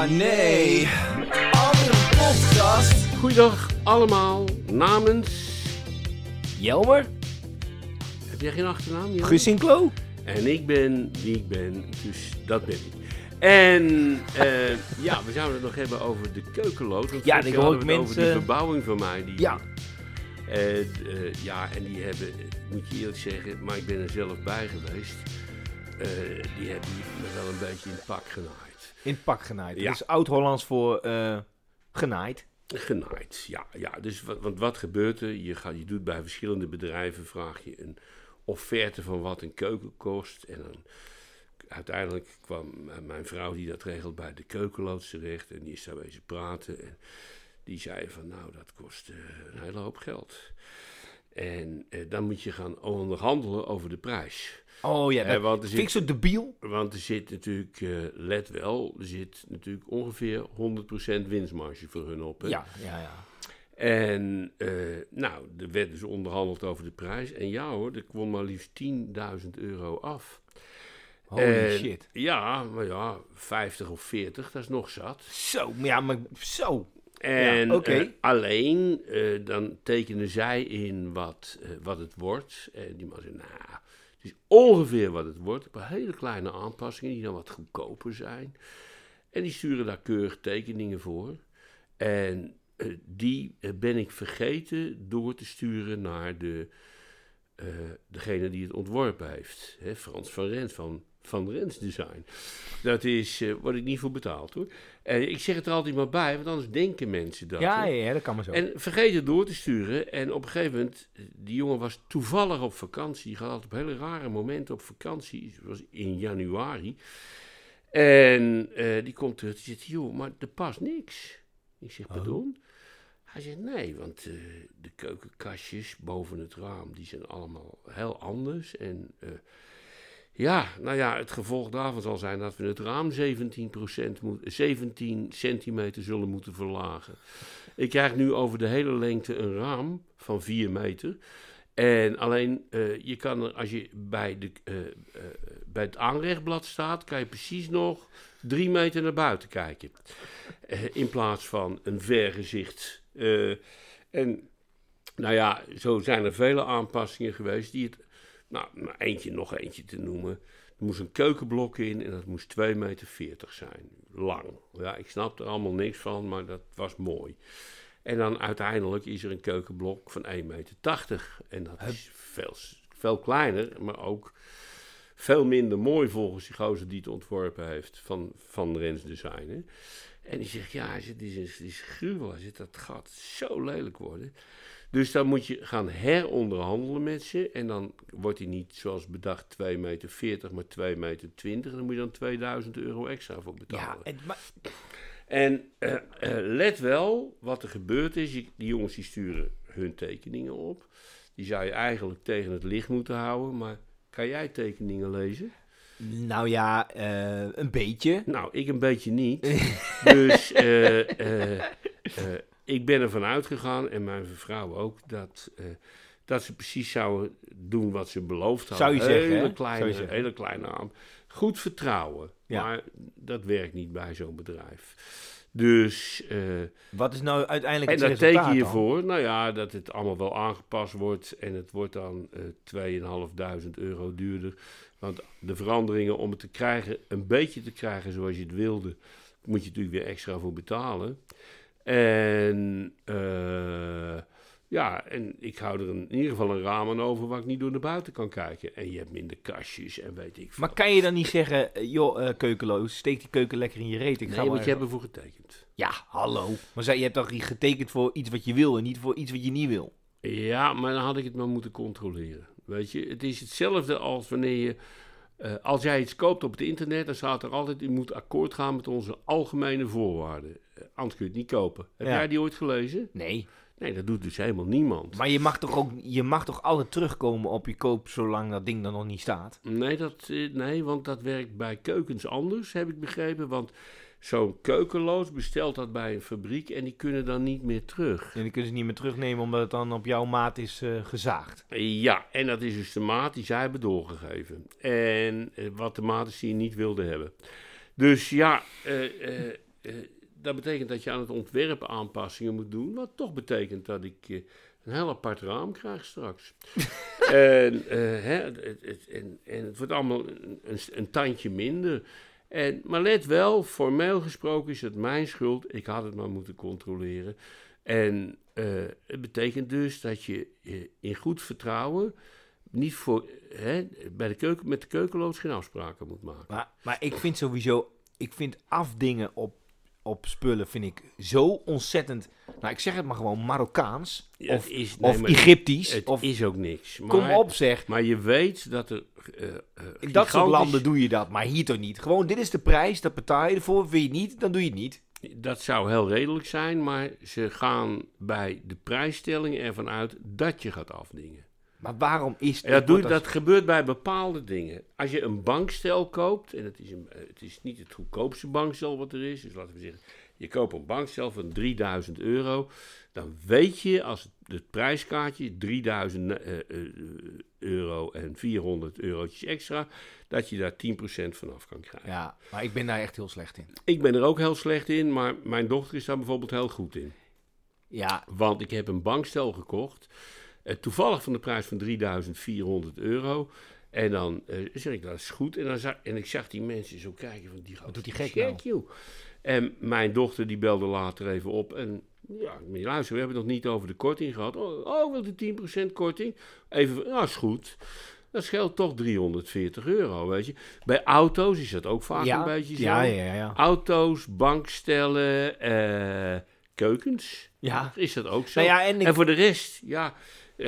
Oh nee. Andere podcast. Goeiedag allemaal, namens... Jelmer? Heb jij geen achternaam? Jelmer? Sinclair? En ik ben wie ik ben, dus dat ben ik. En eh, ja, we zouden het nog hebben over de keukenlood. Want Ja, vorige ik keer hoor hadden we het over die verbouwing van mij. Die, Ja. Eh, eh, ja, en die hebben, moet je eerlijk zeggen, maar ik ben er zelf bij geweest. Eh, die hebben me wel een beetje in het pak genaaid. In pak genaaid. Ja. Dat is oud-Hollands voor eh, genaaid. Genaaid, ja. ja dus, wat- want wat gebeurt er? Je, gaat, je doet bij verschillende bedrijven, vraag je een offerte van wat een keuken kost. En dan uiteindelijk kwam m- mijn vrouw die dat regelt bij de keukenloods terecht. En die is daar wezen praten. En die zei van, nou, dat kost eh, een hele hoop geld. En eh, dan moet je gaan onderhandelen over de prijs. Oh ja, Eh, dat want er vind ik zit, zo debiel. want er zit natuurlijk, eh, let wel, er zit natuurlijk ongeveer 100% winstmarge voor hun op. Hè? Ja, ja, ja. En eh, nou, er werd dus onderhandeld over de prijs. En ja hoor, er kwam maar liefst 10.000 euro af. Holy En- shit. Ja, maar ja, 50 of 40, dat is nog zat. Zo, maar ja, maar zo. En Ja, alleen, dan tekenen zij in wat, wat het wordt. En die man zei, nou, ongeveer wat het wordt. Een hele kleine aanpassingen die dan wat goedkoper zijn. En die sturen daar keurig tekeningen voor. En eh, die eh, ben ik vergeten door te sturen naar de, eh, degene die het ontworpen heeft. Hè, Frans van Rens van Van Rens Design. Dat is, eh word ik niet voor betaald hoor. En ik zeg het er altijd maar bij, want anders denken mensen dat. Ja, hè. ja, ja, dat kan maar zo. En vergeet het door te sturen. En op een gegeven moment, eh, die jongen was toevallig op vakantie. Die gaat altijd op hele rare momenten op vakantie. Het was in januari. En eh, die komt terug. Die zegt, joh, maar er past niks. Ik zeg, Oh. pardon? Hij zegt, nee, want de keukenkastjes boven het raam, die zijn allemaal heel anders. En ja, nou ja, het gevolg daarvan zal zijn dat we het raam 17%, moet, 17 centimeter zullen moeten verlagen. Ik krijg nu over de hele lengte een raam van 4 meter. En alleen, eh, je kan er, als je bij, de, eh, eh, bij het aanrechtblad staat, kan je precies nog drie meter naar buiten kijken. In plaats van een vergezicht. En nou ja, zo zijn er vele aanpassingen geweest die het, nou, maar eentje, nog eentje te noemen. Er moest een keukenblok in en dat moest 2,40 meter zijn. Lang. Ja, ik snap er allemaal niks van, maar dat was mooi. En dan uiteindelijk is er een keukenblok van 1,80 meter. En dat is veel, veel kleiner, maar ook veel minder mooi volgens die gozer die het ontworpen heeft van, van Rens Design. Hè. En die zegt, ja, dit is, dit is gruwel. Hij zegt, dat gaat zo lelijk worden. Dus dan moet je gaan heronderhandelen met ze. En dan wordt hij niet zoals bedacht 2,40 meter, maar 2,20 meter. Dan moet je dan 2000 euro extra voor betalen. ja, en, maar, En eh, eh, let wel, wat er gebeurd is. Die jongens die sturen hun tekeningen op. Die zou je eigenlijk tegen het licht moeten houden. Maar kan jij tekeningen lezen? nou ja, eh, een beetje. Nou, ik een beetje niet. dus eh, ik ben ervan uitgegaan, en mijn vrouw ook, dat, eh, dat ze precies zouden doen wat ze beloofd hadden. Zou je zeggen, hele kleine, je zeggen. hele kleine aan. Goed vertrouwen. Ja. Maar dat werkt niet bij zo'n bedrijf. Dus, eh, Wat is nou uiteindelijk en het daar resultaat teken je voor, nou ja, dat het allemaal wel aangepast wordt en het wordt dan eh 2.500 euro duurder. Want de veranderingen om het te krijgen, een beetje te krijgen zoals je het wilde, moet je natuurlijk weer extra voor betalen. En eh, ja, en ik hou er een, in ieder geval een raam aan over waar ik niet door naar buiten kan kijken. En je hebt minder kastjes en weet ik veel. Maar kan je dan niet zeggen, eh, joh, eh, keukenloos, steek die keuken lekker in je reet. Ik ga nee, wel want je hebt ervoor getekend. Ja, hallo. Maar zei, je hebt toch getekend voor iets wat je wil en niet voor iets wat je niet wil? Ja, maar dan had ik het maar moeten controleren. Weet je, het is hetzelfde als wanneer je. Eh, als jij iets koopt op het internet, dan staat er altijd: u moet akkoord gaan met onze algemene voorwaarden. Eh, anders kun je het niet kopen. Heb Ja. jij die ooit gelezen? Nee. Nee, dat doet dus helemaal niemand. Maar je mag toch ook, je mag toch altijd terugkomen op je koop zolang dat ding er nog niet staat? Nee, dat, eh, nee, want dat werkt bij keukens anders, heb ik begrepen. Want zo'n keukenloods bestelt dat bij een fabriek en die kunnen dan niet meer terug. En die kunnen ze niet meer terugnemen omdat het dan op jouw maat is eh, gezaagd. Ja, en dat is dus de maat die zij hebben doorgegeven. En eh, wat de maat is die je niet wilde hebben. Dus ja, eh, dat betekent dat je aan het ontwerp aanpassingen moet doen. Wat toch betekent dat ik een heel apart raam krijg straks. en, hè, het, het- het- en, en het wordt allemaal een, een, een tandje minder. En, maar let wel, formeel gesproken is het mijn schuld. Ik had het maar moeten controleren. En eh, het betekent dus dat je eh, in goed vertrouwen niet voor, hè, bij de keuken, met de keukenloods geen afspraken moet maken. Maar, maar ik vind sowieso, ik vind afdingen op, op spullen vind ik zo ontzettend, nou ik zeg het maar gewoon Marokkaans Ja, of, is- nee, of Egyptisch. Het of, is ook niks. Maar, kom op zeg, Maar je weet dat er. eh, eh, in dat soort landen doe je dat, maar hier toch niet. Gewoon dit is de prijs, dat betaal je ervoor, wil je het niet, dan doe je het niet. Dat zou heel redelijk zijn, maar ze gaan bij de prijsstelling ervan uit dat je gaat afdingen. Maar waarom is dat, doe, wordt dat gebeurt bij bepaalde dingen. Als je een bankstel koopt, en het is, een, het is niet het goedkoopste bankstel wat er is, dus laten we zeggen, je koopt een bankstel van 3000 euro, dan weet je als het, prijskaartje 3000 eh, eh, euro en 400 eurotjes extra, dat je daar 10% vanaf kan krijgen. Ja, maar ik ben daar echt heel slecht in. Ik ben er ook heel slecht in, maar mijn dochter is daar bijvoorbeeld heel goed in. Ja, Want ik heb een bankstel gekocht. Eh, toevallig van de prijs van 3400 euro. En dan eh, zeg ik, dat is goed. En, dan zag, en ik zag die mensen zo kijken van, die gaat doet die gek nou? joh. En mijn dochter die belde later even op. En ja, maar luister, we hebben het nog niet over de korting gehad. Oh, oh wil de 10% korting? Even, nou is goed. Dat scheelt toch 340 euro, weet je. Bij auto's is dat ook vaak ja, een beetje zo. ja, ja, ja, ja. Auto's, bankstellen, eh, keukens. Ja. Is dat ook zo? Nou ja, en ik- en voor de rest, ja,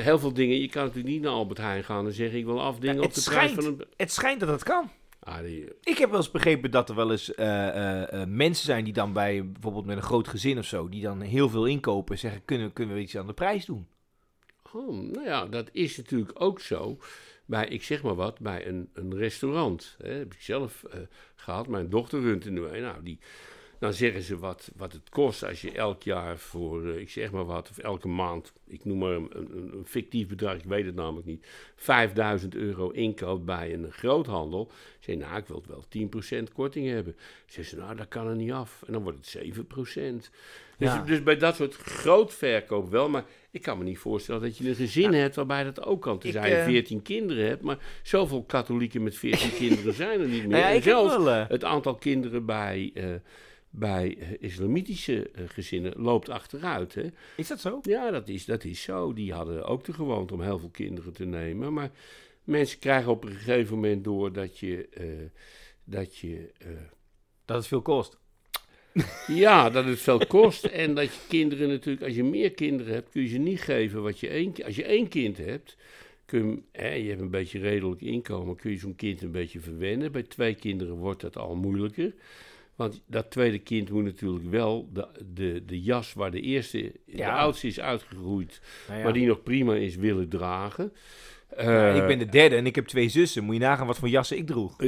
heel veel dingen. Je kan natuurlijk niet naar Albert Heijn gaan en zeggen: ik wil afdingen Ja, op de prijs van een. Het schijnt dat het kan. Ah, die, Ik heb wel eens begrepen dat er wel eens eh, eh, eh, mensen zijn die dan bij bijvoorbeeld met een groot gezin of zo, die dan heel veel inkopen en zeggen: kunnen, kunnen we iets aan de prijs doen? oh, nou ja, dat is natuurlijk ook zo. Bij, ik zeg maar wat, bij een, een restaurant. Hè, heb ik zelf eh, gehad. Mijn dochter runt nu een. Nou, die, dan zeggen ze wat, wat het kost als je elk jaar voor, eh, ik zeg maar wat, of elke maand, ik noem maar een, een, een fictief bedrag, ik weet het namelijk niet, 5000 euro inkoopt bij een groothandel. Zeg nou, ik wil wel 10% korting hebben. Zeggen ze, nou, dat kan er niet af. En dan wordt het 7%. Dus, Ja. dus bij dat soort grootverkoop wel, maar ik kan me niet voorstellen dat je een gezin hebt waarbij dat ook kan. Tenzij je eh, 14 kinderen hebt, maar zoveel katholieken met 14 kinderen zijn er niet meer. Nou ja, En zelfs wel, eh, het aantal kinderen bij, eh, bij eh, islamitische eh, gezinnen loopt achteruit. Hè? Is dat zo? Ja, dat is, dat is zo. Die hadden ook de gewoonte om heel veel kinderen te nemen. Maar mensen krijgen op een gegeven moment door dat je. eh, dat je Dat het veel kost. ja, dat het veel kost. en dat je kinderen natuurlijk, als je meer kinderen hebt, kun je ze niet geven wat je één Als je één kind hebt, kun je, hè, je hebt een beetje redelijk inkomen, kun je zo'n kind een beetje verwennen. Bij twee kinderen wordt dat al moeilijker. Want dat tweede kind moet natuurlijk wel de, de, de jas waar de eerste, de oudste is uitgegroeid, Nou ja. maar die nog prima is, willen dragen. Ja, Eh, ik ben de derde en ik heb twee zussen. Moet je nagaan wat voor jassen ik droeg.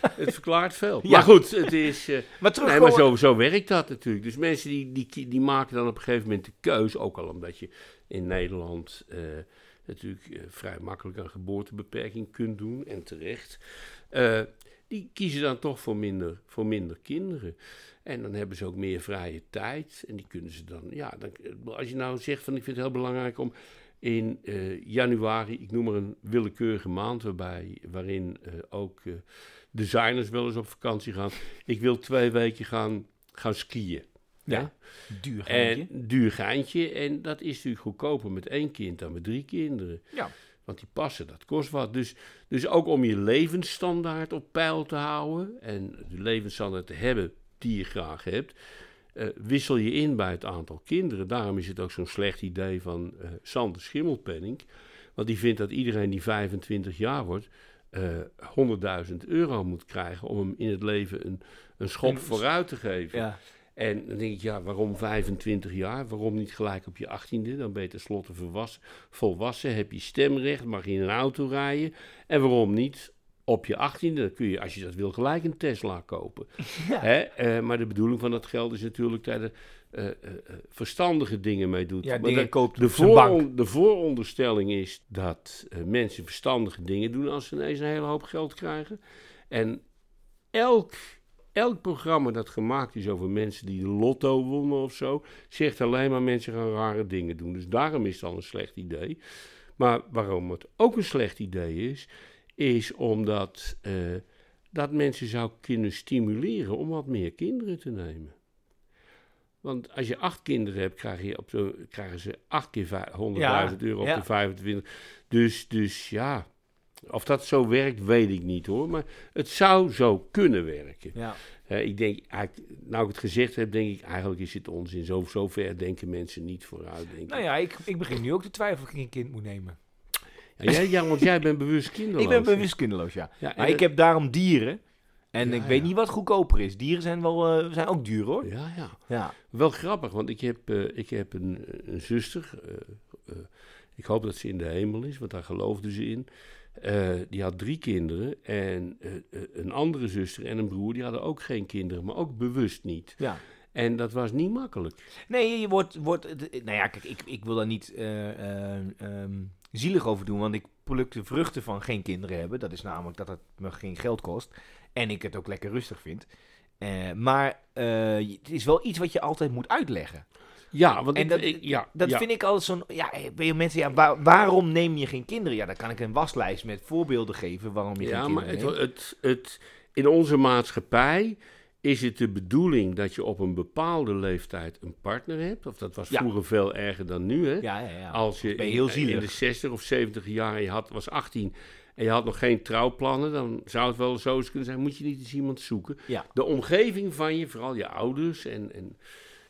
het verklaart veel. Ja. Maar goed, het is. eh, Maar terug Nee, maar zo, zo werkt dat natuurlijk. Dus mensen die, die, die maken dan op een gegeven moment de keus, ook al omdat je in Nederland eh, natuurlijk vrij makkelijk een geboortebeperking kunt doen, en terecht. Die kiezen dan toch voor minder, voor minder kinderen. En dan hebben ze ook meer vrije tijd. En die kunnen ze dan, ja, dan, als je nou zegt van ik vind het heel belangrijk om in eh, januari, ik noem maar een willekeurige maand, waarbij, waarin eh, ook eh, designers wel eens op vakantie gaan. Ik wil twee weken gaan, gaan skiën. Ja, duur En geintje. duur geintje. En dat is natuurlijk goedkoper met één kind dan met drie kinderen. Ja. Want die passen, dat kost wat. Dus, dus ook om je levensstandaard op peil te houden. En de levensstandaard te hebben die je graag hebt. eh, wissel je in bij het aantal kinderen. Daarom is het ook zo'n slecht idee van eh Sander Schimmelpenning. Want die vindt dat iedereen die 25 jaar wordt. eh 100.000 euro moet krijgen om hem in het leven een, een schop En- vooruit te geven. Ja. En dan denk ik, ja, waarom 25 jaar? Waarom niet gelijk op je 18e? Dan ben je tenslotte volwassen, volwassen, heb je stemrecht, mag je in een auto rijden. En waarom niet op je 18e? Dan kun je, als je dat wil, gelijk een Tesla kopen. Ja. Hè? Eh, maar de bedoeling van dat geld is natuurlijk dat je eh, eh, verstandige dingen mee doet. Ja, Maar dingen koopt de, bank. de vooronderstelling is dat mensen verstandige dingen doen als ze ineens een hele hoop geld krijgen. En elk elk programma dat gemaakt is over mensen die de lotto wonnen of zo, zegt alleen maar mensen gaan rare dingen doen. Dus daarom is het al een slecht idee. Maar waarom het ook een slecht idee is, is omdat eh, dat mensen zou kunnen stimuleren om wat meer kinderen te nemen. Want als je acht kinderen hebt, krijg je op zo, krijgen ze acht keer vij- 100.000 euro op ja. de 25. Dus, dus ja, of dat zo werkt, weet ik niet hoor. Maar het zou zo kunnen werken. Ja. Ik denk, nou ik het gezegd heb, denk ik, eigenlijk is het onzin. Zo, zo ver denken mensen niet vooruit. Denk. Nou ja, ik, ik begin nu ook te twijfelen of ik een kind moet nemen. Ja, jij, ja, want jij bent bewust kinderloos. Ik ben bewust kinderloos, ja. Maar ik heb daarom dieren. En Ja, ik weet niet wat goedkoper is. Dieren zijn, wel, eh, zijn ook duur hoor. Ja, ja. Ja. Wel grappig, want ik heb, eh, ik heb een, een zuster. eh, ik hoop dat ze in de hemel is, want daar geloofde ze in. Eh, die had drie kinderen. En eh, eh, een andere zuster en een broer, die hadden ook geen kinderen, maar ook bewust niet. ja. En dat was niet makkelijk. Nee, je wordt, wordt nou ja, kijk, ik, ik wil daar niet eh, eh, ehm, zielig over doen, want ik pluk de vruchten van geen kinderen hebben. Dat is namelijk dat het me geen geld kost en ik het ook lekker rustig vind. Maar het is wel iets wat je altijd moet uitleggen. Ja, want En ik, dat- ik- ja, Dat ja. vind ik altijd zo'n. Ja, ben je mensen, ja, waar- waarom neem je geen kinderen? Ja, dan kan ik een waslijst met voorbeelden geven waarom je Ja, geen maar kinderen neemt. het, het, in onze maatschappij is het de bedoeling dat je op een bepaalde leeftijd een partner hebt. Of dat was Ja. vroeger veel erger dan nu, hè? Ja, ja, ja. Als je, in- heel in, zielig. de 60 of 70 jaar, je had, was 18 en je had nog geen trouwplannen, dan zou het wel zo eens kunnen zijn, moet je niet eens iemand zoeken. Ja. De omgeving van je, vooral je ouders, en, en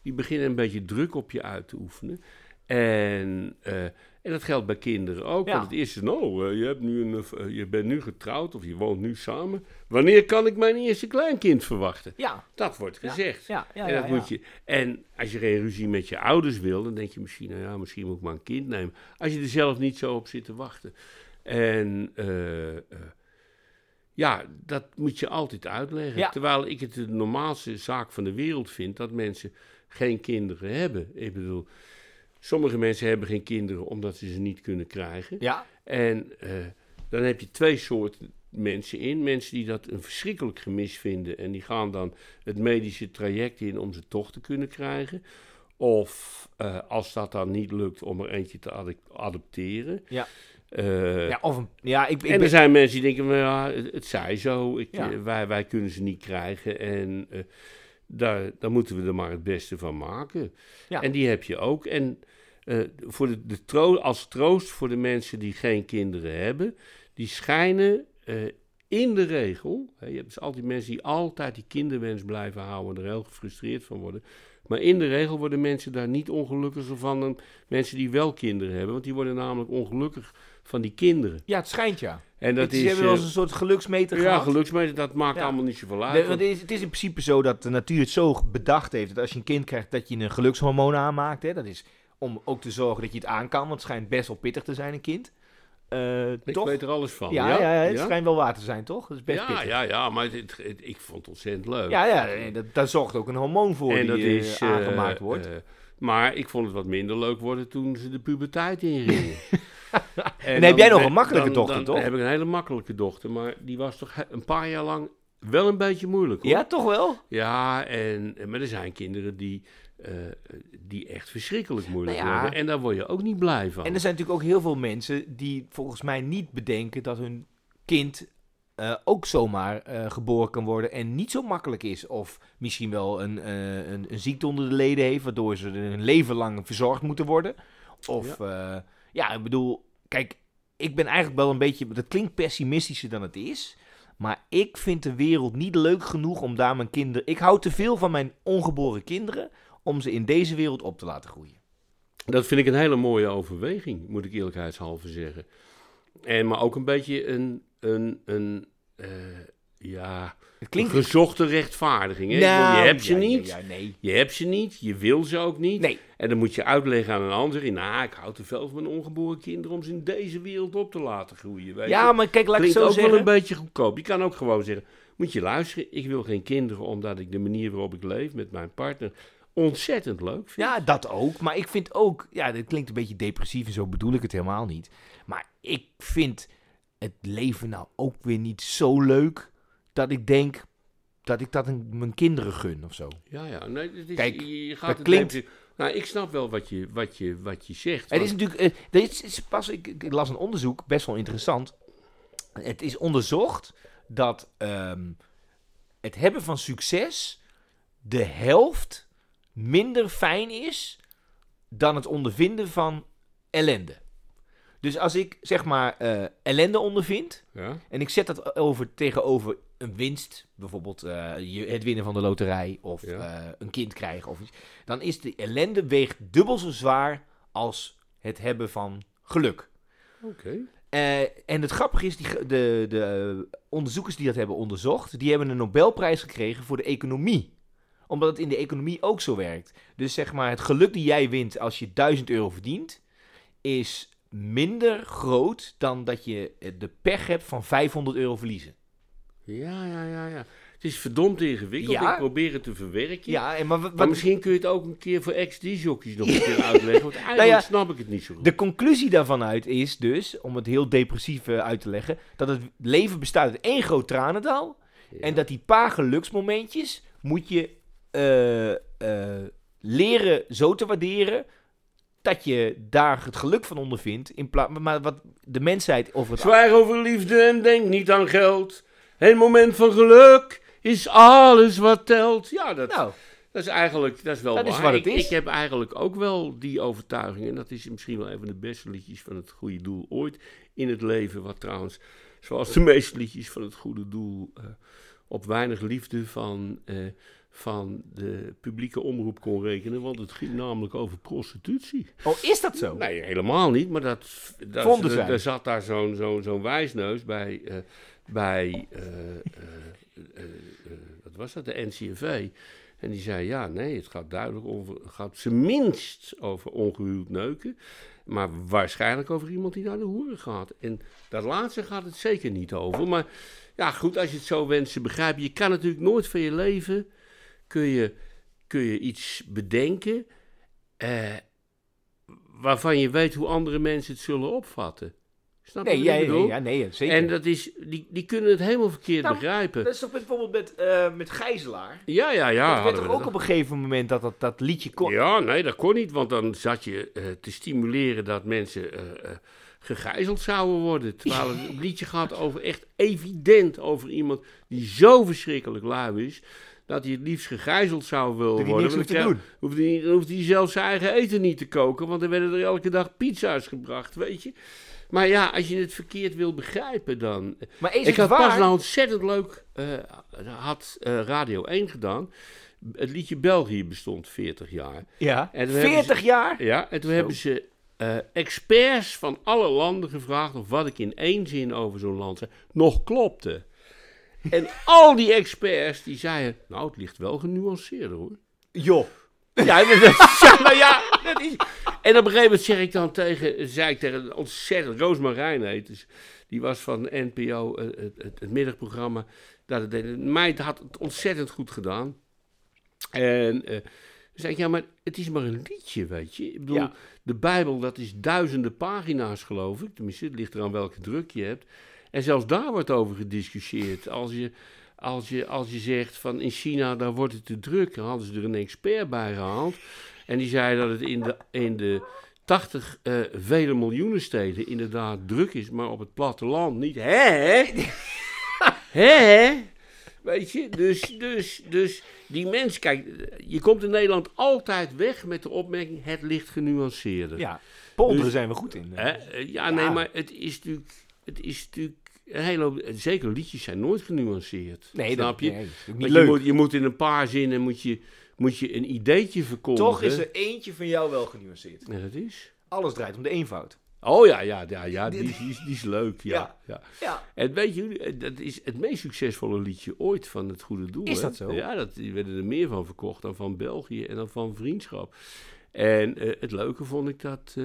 die beginnen een beetje druk op je uit te oefenen. En, eh, en dat geldt bij kinderen ook. Ja. Want het eerste is, nou, eh, je, hebt nu een, eh, je bent nu getrouwd of je woont nu samen. Wanneer kan ik mijn eerste kleinkind verwachten? Ja, Dat wordt gezegd. ja, ja. en, dat. Moet je, en als je geen ruzie met je ouders wil, dan denk je misschien, nou ja, misschien moet ik maar een kind nemen. Als je er zelf niet zo op zit te wachten. En ja, dat moet je altijd uitleggen. Terwijl ik het de normaalste zaak van de wereld vind dat mensen geen kinderen hebben. Ik bedoel, sommige mensen hebben geen kinderen omdat ze ze niet kunnen krijgen. Ja, En eh, dan heb je twee soorten mensen in. Mensen die dat een verschrikkelijk gemis vinden en die gaan dan het medische traject in om ze toch te kunnen krijgen. Of eh, als dat dan niet lukt om er eentje te adopteren. Ja. Eh, ja, of een, ja, ik, ik en er ben- zijn mensen die denken, nou ja, het, het zij zo, ik, Ja. wij, wij kunnen ze niet krijgen en daar, daar moeten we er maar het beste van maken. Ja. En die heb je ook. En eh, voor de, de tro- als troost voor de mensen die geen kinderen hebben, die schijnen eh, in de regel, hè, je hebt dus altijd mensen die altijd die kinderwens blijven houden en er heel gefrustreerd van worden. Maar in de regel worden mensen daar niet ongelukkiger van dan mensen die wel kinderen hebben. Want die worden namelijk ongelukkig van die kinderen. ja, het schijnt ja. En dat Het- is. ze hebben wel eh, eens een soort geluksmeter ja, gehad. geluksmeter, dat maakt Ja. allemaal niet zoveel uit. Nee, want- want het, is, het is in principe zo dat de natuur het zo bedacht heeft dat als je een kind krijgt, dat je een gelukshormoon aanmaakt. Hè? Dat is om ook te zorgen dat je het aan kan, want het schijnt best wel pittig te zijn, een kind. Eh, ik toch? weet er alles van. ja, ja, ja, het schijnt wel waar te zijn, toch? Dat is best ja, pittig. ja, ja, maar het, het- het- ik vond het ontzettend leuk. Ja, ja, dat, daar zorgt ook een hormoon voor en die dat eh, is aangemaakt wordt. maar ik vond het wat minder leuk worden toen ze de puberteit ingingen. en heb jij nog een makkelijke dan- dochter, dan toch? heb ik een hele makkelijke dochter, maar die was toch een paar jaar lang wel een beetje moeilijk. Hoor. ja, toch wel? Ja, en, maar er zijn kinderen die, eh, die echt verschrikkelijk moeilijk Nou ja. worden. En daar word je ook niet blij van. En er zijn natuurlijk ook heel veel mensen die volgens mij niet bedenken dat hun kind eh, ook zomaar eh, geboren kan worden en niet zo makkelijk is. Of misschien wel een, een, een ziekte onder de leden heeft, waardoor ze hun leven lang verzorgd moeten worden. Of ja, ja ik bedoel, kijk, ik ben eigenlijk wel een beetje, dat klinkt pessimistischer dan het is. Maar ik vind de wereld niet leuk genoeg om daar mijn kinderen. Ik hou te veel van mijn ongeboren kinderen om ze in deze wereld op te laten groeien. Dat vind ik een hele mooie overweging, moet ik eerlijkheidshalve zeggen. En maar ook een beetje een, een, een eh, ja, Het klinkt. een gezochte rechtvaardiging. Hè? Nou, je hebt ze ja, niet, Ja, nee. je hebt ze niet, je wil ze ook niet. Nee. En dan moet je uitleggen aan een ander, nou, ik hou te veel van mijn ongeboren kinderen om ze in deze wereld op te laten groeien. Weet Ja, je? maar kijk, laat ik Klinkt het zo ook zeggen. wel een beetje goedkoop. Je kan ook gewoon zeggen, moet je luisteren, ik wil geen kinderen omdat ik de manier waarop ik leef met mijn partner ontzettend leuk vind. Ja, dat ook. Maar ik vind ook, ja, dit klinkt een beetje depressief en zo bedoel ik het helemaal niet. Maar ik vind het leven nou ook weer niet zo leuk dat ik denk, dat ik dat een- mijn kinderen gun of zo. Ja, ja. Nee, het is, Kijk, je dat gaat het klinkt- nou, ik snap wel wat je, wat je, wat je zegt. Het want- is natuurlijk, eh, dit is, is pas, ik, ik las een onderzoek, best wel interessant. Het is onderzocht dat ehm, het hebben van succes de helft minder fijn is dan het ondervinden van ellende. Dus als ik zeg maar eh, ellende ondervind ja? en ik zet dat over tegenover een winst, bijvoorbeeld eh, het winnen van de loterij of Ja. eh, een kind krijgen of iets, dan is de ellende weegt dubbel zo zwaar als het hebben van geluk. Oké. Eh, en het grappige is, die, de, de onderzoekers die dat hebben onderzocht, die hebben een Nobelprijs gekregen voor de economie. Omdat het in de economie ook zo werkt. Dus zeg maar, het geluk die jij wint als je 1000 euro verdient, is minder groot dan dat je de pech hebt van 500 euro verliezen. Ja, ja, ja, ja. Het is verdomd ingewikkeld. Ja. Ik probeer het te verwerken. Ja, en maar, wat, Maar misschien kun je het ook een keer voor ex-disjockeys nog een keer uitleggen. Want eigenlijk Nou ja, snap ik het niet zo goed. De conclusie daarvan uit is dus, om het heel depressief eh, uit te leggen, dat het leven bestaat uit één groot tranendal. Ja. En dat die paar geluksmomentjes moet je eh, eh, leren zo te waarderen dat je daar het geluk van ondervindt. In plaats, maar wat de mensheid over het Zwaar over liefde en denk niet aan geld. Het moment van geluk is alles wat telt. Ja, dat, Nou, dat is eigenlijk dat is wel Dat is waar. het ik, is. ik heb eigenlijk ook wel die overtuiging. En dat is misschien wel een van de beste liedjes van het goede doel ooit in het leven. Wat trouwens, zoals de meeste liedjes van het goede doel, eh, op weinig liefde van, eh, van de publieke omroep kon rekenen. Want het ging namelijk over prostitutie. oh, is dat zo? Nee, helemaal niet. Maar dat, dat, Vonden er- zij. er zat daar zo'n zo'n zo'n wijsneus bij, eh, bij eh, eh, eh, wat was dat, de NCRV. En die zei, ja, nee, het gaat duidelijk over, het gaat minst over ongehuwd neuken. Maar waarschijnlijk over iemand die naar de hoeren gaat. En dat laatste gaat het zeker niet over. Maar ja, goed, als je het zo wenst te begrijpen. Je kan natuurlijk nooit van je leven, kun je, kun je iets bedenken... eh, waarvan je weet hoe andere mensen het zullen opvatten. Snap je nee, nee, ja, nee, zeker. En dat is, die, die kunnen het helemaal verkeerd Nou, begrijpen. dat is toch bijvoorbeeld met, eh met Gijzelaar? Ja, ja, ja. dat werd toch ook op een gegeven moment dat dat, dat liedje kon... Ja, nee, dat kon niet, want dan zat je eh, te stimuleren dat mensen eh, gegijzeld zouden worden. Terwijl het liedje gaat over echt evident over iemand die zo verschrikkelijk lui is. Dat hij het liefst gegijzeld zou willen worden. dan doen. Hoeft hij, dan hoeft hij zelf zijn eigen eten niet te koken, want dan werden er elke dag pizza's gebracht, weet je. Maar ja, als je het verkeerd wil begrijpen, dan. Maar is Ik had waar? pas nou ontzettend leuk, eh, had eh, Radio 1 gedaan. Het liedje België bestond 40 jaar. Ja, En toen hebben 40 jaar? Ja, en toen Zo. hebben ze eh, experts van alle landen gevraagd of wat ik in één zin over zo'n land zei, nog klopte. En al die experts die zeiden, nou het ligt wel genuanceerder hoor. Joh. Ja, dat, ja, nou ja, dat is... En op een gegeven moment zeg ik dan tegen, zei ik tegen een ontzettend, Roosmarijn heet dus, die was van NPO, eh, het, het, het middagprogramma, dat het, deed. De meid had het ontzettend goed gedaan. En eh zei ik, ja, maar het is maar een liedje, weet je. Ik bedoel, Ja. de Bijbel, dat is duizenden pagina's, geloof ik. Tenminste, het ligt eraan welke druk je hebt. En zelfs daar wordt over gediscussieerd. Als je, als je, als je zegt van in China, daar wordt het te druk, dan hadden ze er een expert bij gehaald. En die zei dat het in de, in de 80 eh, vele miljoenen steden inderdaad druk is, maar op het platteland niet. Hè? Hè? Weet je, dus, dus, dus die mens, kijk, je komt in Nederland altijd weg met de opmerking: het ligt genuanceerder. Ja, polderen Dus- zijn we goed in. Hè? Eh, Ja, Ja. nee, maar het is natuurlijk, het is natuurlijk een hele zeker liedjes zijn nooit genuanceerd. Nee, snap dat je? nee, dat je, moet, je moet in een paar zinnen moet je, moet je een ideetje verkondigen. Toch is er eentje van jou wel genuanceerd. Ja, dat is. Alles draait om de eenvoud. Oh ja, ja, ja, ja die, is- die, is- die is leuk. Ja, Ja. ja. Ja. En weet je, dat is het meest succesvolle liedje ooit van het Goede Doel. Is hè? dat zo? Ja, dat, die werden er meer van verkocht dan van België en dan van Vriendschap. En eh, het leuke vond ik dat, eh,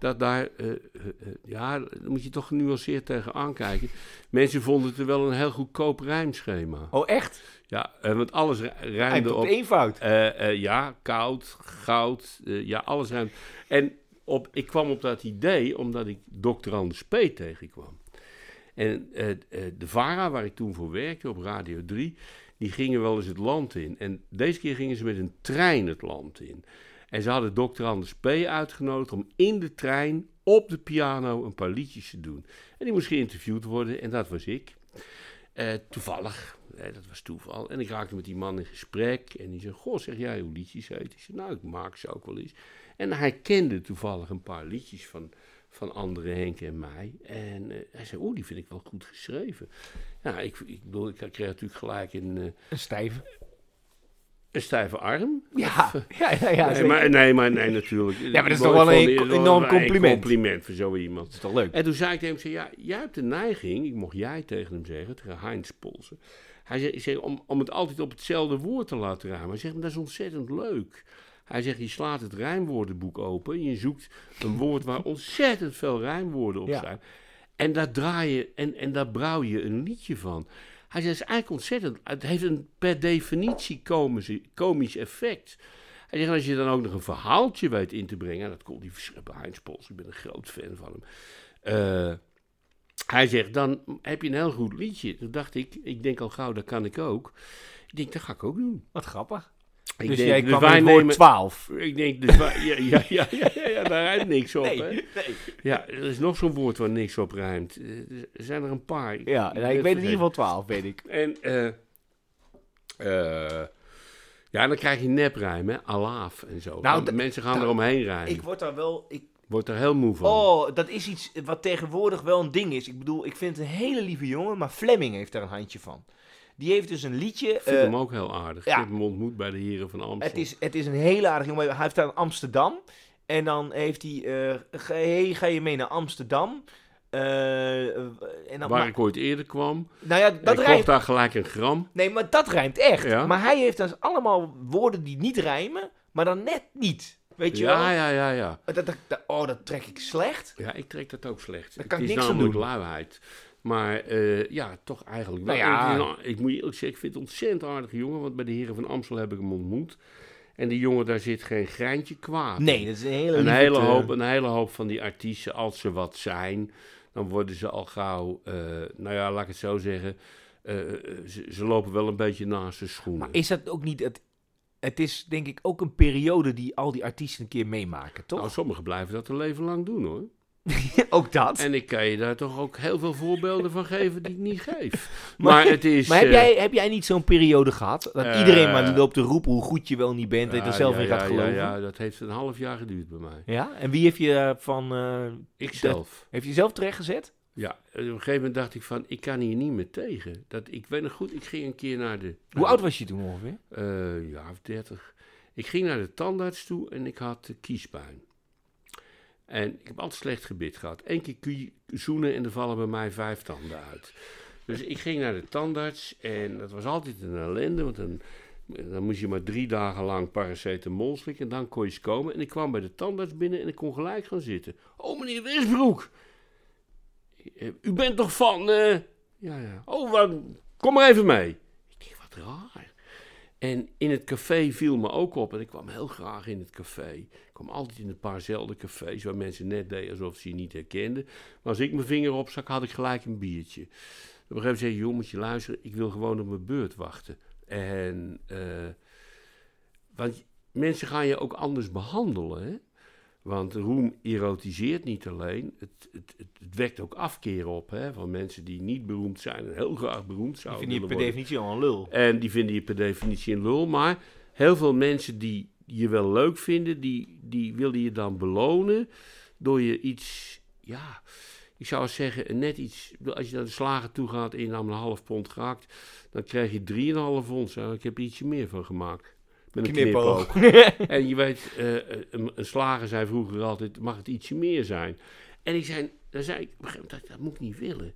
dat daar, eh, eh, eh, ja, daar moet je toch genuanceerd tegen aankijken. Mensen vonden het er wel een heel goedkoop rijmschema. Oh, echt? Ja, want alles rijmde op eenvoud. Ja, koud, goud, ja, alles ruim. En op, ik kwam op dat idee omdat ik Dr. Anders P. tegenkwam. En de VARA, waar ik toen voor werkte op Radio 3, die gingen wel eens het land in. En deze keer gingen ze met een trein het land in. En ze hadden dokter Anders P. uitgenodigd om in de trein op de piano een paar liedjes te doen. En die moest geïnterviewd worden en dat was ik. Eh, toevallig, hè, dat was toeval. En ik raakte met die man in gesprek en die zei, goh, zeg jij hoe liedjes heet? Ik zei, nou, ik maak ze ook wel eens. En hij kende toevallig een paar liedjes van, van andere Henk en mij. En eh, hij zei, oeh, die vind ik wel goed geschreven. Ja, ik, ik bedoel, ik kreeg natuurlijk gelijk een, eh, Een stijve. Een stijve arm. Ja, ja, ja. ja nee, zeker. maar, nee, maar nee, natuurlijk. maar dat is toch wel een enorm wel een compliment. compliment voor zo iemand. Dat is toch leuk? En toen zei ik tegen hem, zei, ja, jij hebt de neiging, ik mocht jij tegen hem zeggen, tegen Heinz Polsen. Hij zei, om, om het altijd op hetzelfde woord te laten rijmen. Hij zegt, dat is ontzettend leuk. Hij zegt, je slaat het rijmwoordenboek open en je zoekt een woord waar ontzettend veel rijmwoorden op Ja. zijn. En daar draai je, en, en daar bouw je een liedje van. Hij zegt, het is eigenlijk ontzettend, het heeft een per definitie komisch, komisch effect. Hij zegt, als je dan ook nog een verhaaltje weet in te brengen, en dat kon die Heinz Pols, ik ben een groot fan van hem. Eh, hij zegt, dan heb je een heel goed liedje. Toen dacht ik, ik denk al gauw, dat kan ik ook. Ik denk, dat ga ik ook doen. Wat grappig. Ik dus denk, jij dus kwam wij het woord nemen- 12. Ik denk, dus wij, ja, ja, ja, ja, ja, ja, daar rijmt niks op. Nee, hè? nee. Ja, er is nog zo'n woord waar niks op rijmt. Eh, Er zijn er een paar. Ja, ben nee, ik het weet in ieder geval 12, weet ik. En, eh eh, ja, dan krijg je neprijm, hè? Alaaf en zo. Nou, mensen gaan da- eromheen rijmen. Ik word daar wel... Ik, Word er heel moe van. oh, dat is iets wat tegenwoordig wel een ding is. Ik bedoel, ik vind het een hele lieve jongen, maar Fleming heeft daar een handje van. Die heeft dus een liedje... ik vind eh, hem ook heel aardig. ja. Ik heb hem ontmoet bij de heren van Amsterdam. Het is, het is een hele aardige jongen. Hij heeft daar in Amsterdam. En dan heeft hij... eh, ga, hey, ga je mee naar Amsterdam? Eh, eh, en dan, Waar maar- ik ooit eerder kwam. nou ja, dat kocht rijmt... daar gelijk een gram. Nee, maar dat rijmt echt. Ja? Maar hij heeft dan allemaal woorden die niet rijmen, maar dan net niet. Weet je wel? Ja, ja, ja, ja. Dat, dat, dat- oh, dat trek ik slecht. Ja, ik trek dat ook slecht. Daar kan het is niks aan namelijk doen. luiheid. Maar eh, ja, toch eigenlijk wel. Nou ja. Een- ik moet je eerlijk zeggen, ik vind het een ontzettend aardige jongen. Want bij de heren van Amstel heb ik hem ontmoet. En die jongen, daar zit geen greintje kwaad. Nee, dat is een hele een hele, hoop, een hele hoop van die artiesten, als ze wat zijn, dan worden ze al gauw, eh, nou ja, laat ik het zo zeggen, eh, ze, ze lopen wel een beetje naast de schoenen. Maar is dat ook niet... Het, het is denk ik ook een periode die al die artiesten een keer meemaken, toch? Nou, sommigen blijven dat een leven lang doen hoor. ook dat. En ik kan je daar toch ook heel veel voorbeelden van geven die ik niet geef. Maar, het is... Maar heb eh, jij, heb jij niet zo'n periode gehad? Dat Eh, iedereen maar loopt te roepen hoe goed je wel niet bent, dat je er zelf in gaat geloven? Ja, ja, dat heeft een half jaar geduurd bij mij. Ja? En wie heeft je eh, van... Ikzelf. heeft je zelf terecht gezet? Ja, op een gegeven moment dacht ik van, ik kan hier niet meer tegen. Dat, ik weet nog goed, ik ging een keer naar de... Hoe oud was je toen ongeveer? Eh, ja, of 30. Ik ging naar de tandarts toe en ik had kiespijn. En ik heb altijd slecht gebit gehad. Eén keer zoenen en er vallen bij mij vijf tanden uit. Dus ik ging naar de tandarts en dat was altijd een ellende, want dan, dan moest je maar drie dagen lang paracetamol slikken en dan kon je eens komen. En ik kwam bij de tandarts binnen en ik kon gelijk gaan zitten. Oh, meneer Westbroek, eh, u bent toch van... eh, ja, ja. Oh, wat, kom maar even mee. Ik denk, wat raar. En in het café viel me ook op, en ik kwam heel graag in het café. Ik kwam altijd in een paar zelden cafés waar mensen net deden alsof ze je niet herkenden. Maar als ik mijn vinger opstak, had ik gelijk een biertje. Op een gegeven moment zei joh, moet je luisteren, ik wil gewoon op mijn beurt wachten. En, eh, want mensen gaan je ook anders behandelen, hè. Want roem erotiseert niet alleen, het, het, het, wekt ook afkeer op hè, van mensen die niet beroemd zijn en heel graag beroemd Die zouden vind je willen per worden. definitie al een lul. En die vinden je per definitie een lul. Maar heel veel mensen die je wel leuk vinden, die, die willen je dan belonen door je iets, ja, ik zou zeggen, net iets, als je naar de slager toe gaat en je nam een half pond gehakt, dan krijg je 3,5 ons. Ik heb er ietsje meer van gemaakt. Met een knipoog. En je weet, eh, een, een slager zei vroeger altijd, mag het ietsje meer zijn? En ik zei, dan zei ik, dat, dat moet ik niet willen.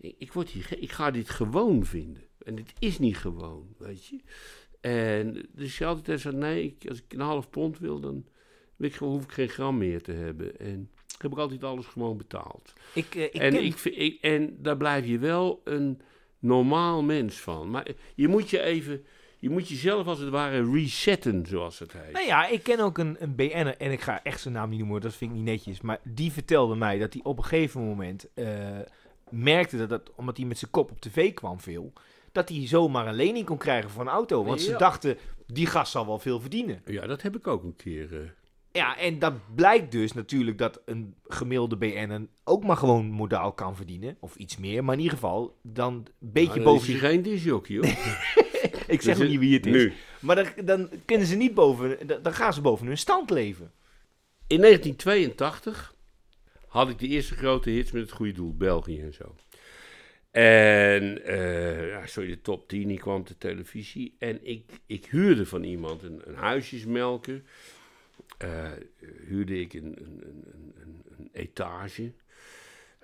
Ik, ik, word hier, ik ga dit gewoon vinden. En het is niet gewoon, weet je. En dus je altijd zei, nee, ik, als ik een half pond wil, dan ik, hoef ik geen gram meer te hebben. En heb ik altijd alles gewoon betaald. Ik, eh, ik en, ken- ik, vind- ik, en daar blijf je wel een normaal mens van. Maar je moet je even, je moet jezelf als het ware resetten, zoals het heet. Nou ja, ik ken ook een, een BN'er, en ik ga echt zijn naam niet noemen, dat vind ik niet netjes. Maar die vertelde mij dat hij op een gegeven moment eh, merkte dat, dat, omdat hij met zijn kop op tv kwam veel, dat hij zomaar een lening kon krijgen voor een auto. Want ze dachten, die gast zal wel veel verdienen. Ja, dat heb ik ook een keer. eh, Ja, en dat blijkt dus natuurlijk dat een gemiddelde BN'er ook maar gewoon modaal kan verdienen. Of iets meer, maar in ieder geval dan een beetje nou, boven... is hij geen disjockey, hoor. Ik zeg Dus niet wie het is. Nu. Maar dan, dan kunnen ze niet boven... Dan gaan ze boven hun stand leven. In 1982 had ik de eerste grote hits met het goede doel, België en zo. En ja, sorry, de top 10, die kwam de televisie. En ik, ik huurde van iemand een, een huisjesmelker. Eh, huurde ik een, een, een, een etage.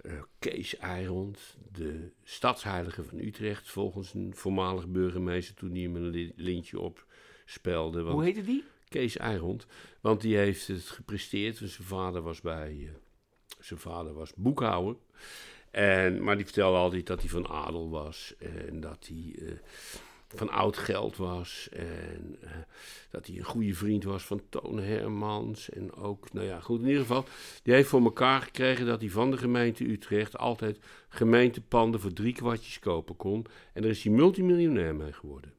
Eh, Kees Eirond, de stadsheilige van Utrecht, volgens een voormalig burgemeester toen hij hem een li- lintje opspelde. Want Hoe heette die? Kees Eirond. Want die heeft het gepresteerd. Want zijn vader was bij. eh, zijn vader was boekhouder. En, maar die vertelde altijd dat hij van adel was. En dat hij eh, van oud geld was. En eh, dat hij een goede vriend was van Toon Hermans. En ook, nou ja, goed, in ieder geval. Die heeft voor elkaar gekregen dat hij van de gemeente Utrecht altijd gemeentepanden voor drie kwartjes kopen kon. En daar is hij multimiljonair mee geworden.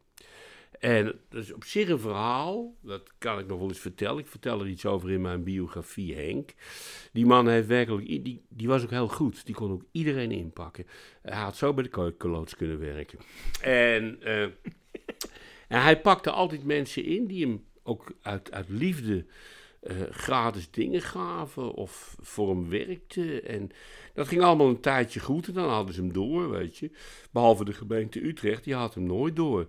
En dat is op zich een verhaal, dat kan ik nog wel eens vertellen. Ik vertel er iets over in mijn biografie, Henk. Die man heeft werkelijk, die, die was ook heel goed. Die kon ook iedereen inpakken. Hij had zo bij de keukenloods kunnen werken. En, eh, en hij pakte altijd mensen in die hem ook uit, uit liefde eh, gratis dingen gaven of voor hem werkten. En dat ging allemaal een tijdje goed en dan hadden ze hem door, weet je. Behalve de gemeente Utrecht, die had hem nooit door.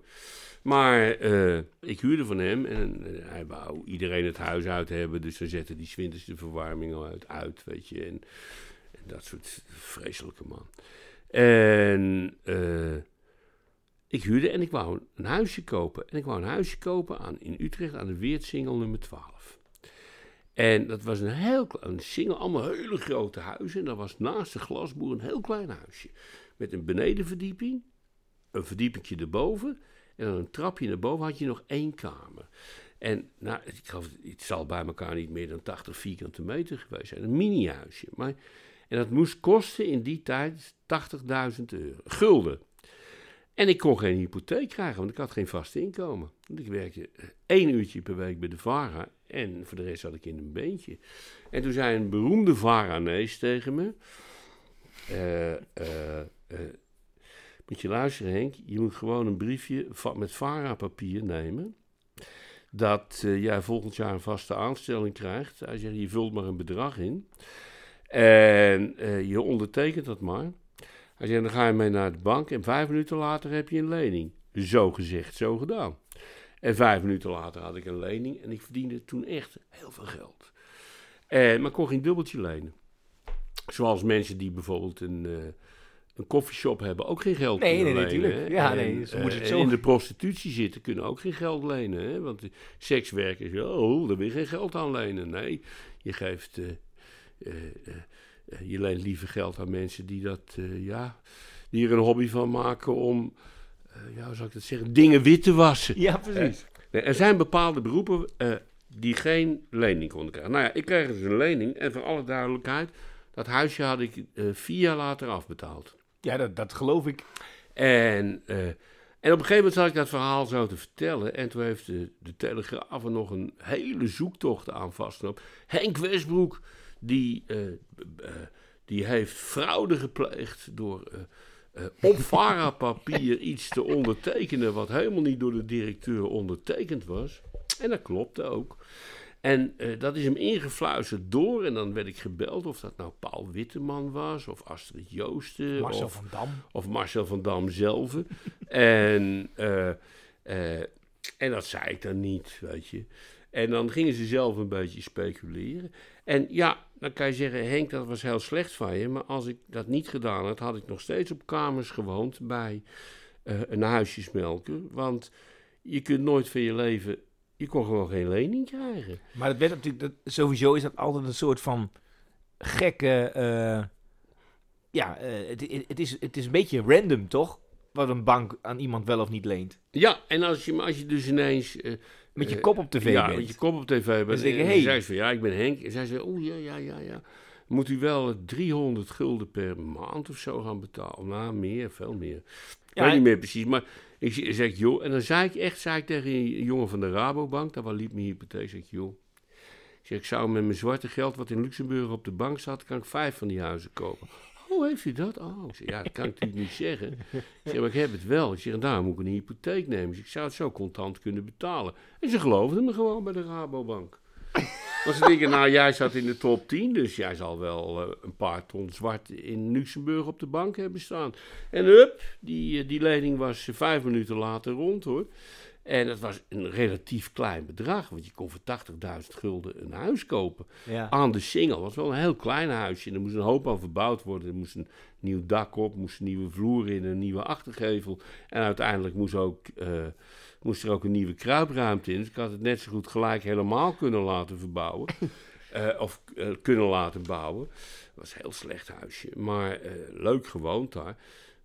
Maar eh, ik huurde van hem en eh, hij wou iedereen het huis uit hebben. Dus dan zette die winters de verwarming al uit, weet je. En, en dat soort vreselijke man. En eh, ik huurde en ik wou een huisje kopen. En ik wou een huisje kopen aan, in Utrecht aan de Weertsingel nummer 12. En dat was een heel klein single, allemaal hele grote huizen. En dat was naast de glasboer een heel klein huisje. Met een benedenverdieping, een verdiepingje erboven. En dan een trapje naar boven had je nog één kamer. En nou, ik geloof, het zal bij elkaar niet meer dan 80 vierkante meter geweest zijn. Een mini-huisje. Maar, en dat moest kosten in die tijd 80.000 euro. Gulden. En ik kon geen hypotheek krijgen, want ik had geen vast inkomen. Want ik werkte eh, één uurtje per week bij de VARA en voor de rest zat ik in een beentje. En toen zei een beroemde VARA-nees tegen me... eh, moet je luisteren Henk, je moet gewoon een briefje met VARA-papier nemen... dat eh, jij volgend jaar een vaste aanstelling krijgt. Hij zegt, je vult maar een bedrag in... En eh, je ondertekent dat maar... Hij zei, dan ga je mee naar de bank en vijf minuten later heb je een lening. Zo gezegd, zo gedaan. En vijf minuten later had ik een lening en ik verdiende toen echt heel veel geld. En, maar ik kon geen dubbeltje lenen. Zoals mensen die bijvoorbeeld een, eh een koffieshop hebben ook geen geld Nee, kunnen nee, lenen. natuurlijk. Ja, en, nee, ze eh, moeten het zo- in de prostitutie zitten kunnen ook geen geld lenen. Hè? Want sekswerkers, oh, daar wil je geen geld aan lenen. Nee, je geeft... eh, eh, je leent liever geld aan mensen die dat, ja, die er een hobby van maken om, ja, hoe zou ik dat zeggen, dingen wit te wassen. Ja, precies. Nee, er zijn bepaalde beroepen die geen lening konden krijgen. Nou ja, ik kreeg dus een lening en voor alle duidelijkheid, dat huisje had ik vier jaar later afbetaald. Ja, dat, dat geloof ik. En, eh, en op een gegeven moment zat ik dat verhaal zo te vertellen. En toen heeft de, de Telegraaf er nog een hele zoektocht aan vastgenomen. Henk Westbroek, die, eh, eh, die heeft fraude gepleegd door op VARA-papier iets te ondertekenen... wat helemaal niet door de directeur ondertekend was. En dat klopte ook. En eh, dat is hem ingefluisterd door. En dan werd ik gebeld of dat nou Paul Witteman was... of Astrid Joosten... Marcel of, van Dam. of Marcel van Dam zelf. en, eh, eh, en dat zei ik dan niet, weet je. En dan gingen ze zelf een beetje speculeren. En ja, dan kan je zeggen, Henk, dat was heel slecht van je. Maar als ik dat niet gedaan had, had ik nog steeds op kamers gewoond bij een huisjesmelker. Want je kunt nooit van je leven, je kon gewoon geen lening krijgen. Maar het werd natuurlijk, dat, sowieso is dat altijd een soort van gekke. eh, ja, eh, het, is, het is een beetje random, toch? Wat een bank aan iemand wel of niet leent. Ja, en als je, als je dus ineens... eh, Met je kop op tv ja, bent. met je kop op tv bent. En hey. zei ze van, ja, ik ben Henk. En zij zei, oeh, ja, ja, ja, ja. Moet u wel 300 gulden per maand of zo gaan betalen? Nou, meer, veel meer. Ik weet niet meer precies, maar ik zeg, joh, en dan zei ik echt, zei ik tegen een jongen van de Rabobank, daar waar liep mijn hypotheek, zeg ik, joh, ik zeg, ik zou met mijn zwarte geld wat in Luxemburg op de bank zat, kan ik vijf van die huizen kopen. Oh, heeft u dat? Oh, ik zeg, ja, dat kan ik natuurlijk niet zeggen. Ik zeg, maar ik heb het wel. Ik zeg, en daarom moet ik een hypotheek nemen. Zeg, ik zou het zo contant kunnen betalen. En ze geloofden me gewoon bij de Rabobank. Want ze denken, nou, jij zat in de top 10, dus jij zal wel eh, een paar ton zwart in Luxemburg op de bank hebben staan. En hup, die, eh, die lening was eh, vijf minuten later rond hoor. En het was een relatief klein bedrag, want je kon voor 80.000 gulden een huis kopen. Ja. Aan de Singel was wel een heel klein huisje. En er moest een hoop aan verbouwd worden. Er moest een nieuw dak op, moest een nieuwe vloer in, een nieuwe achtergevel. En uiteindelijk moest, ook, moest er ook een nieuwe kruipruimte in. Dus ik had het net zo goed gelijk helemaal kunnen laten verbouwen. Eh, of eh, kunnen laten bouwen. Het was een heel slecht huisje, maar eh, leuk gewoond daar.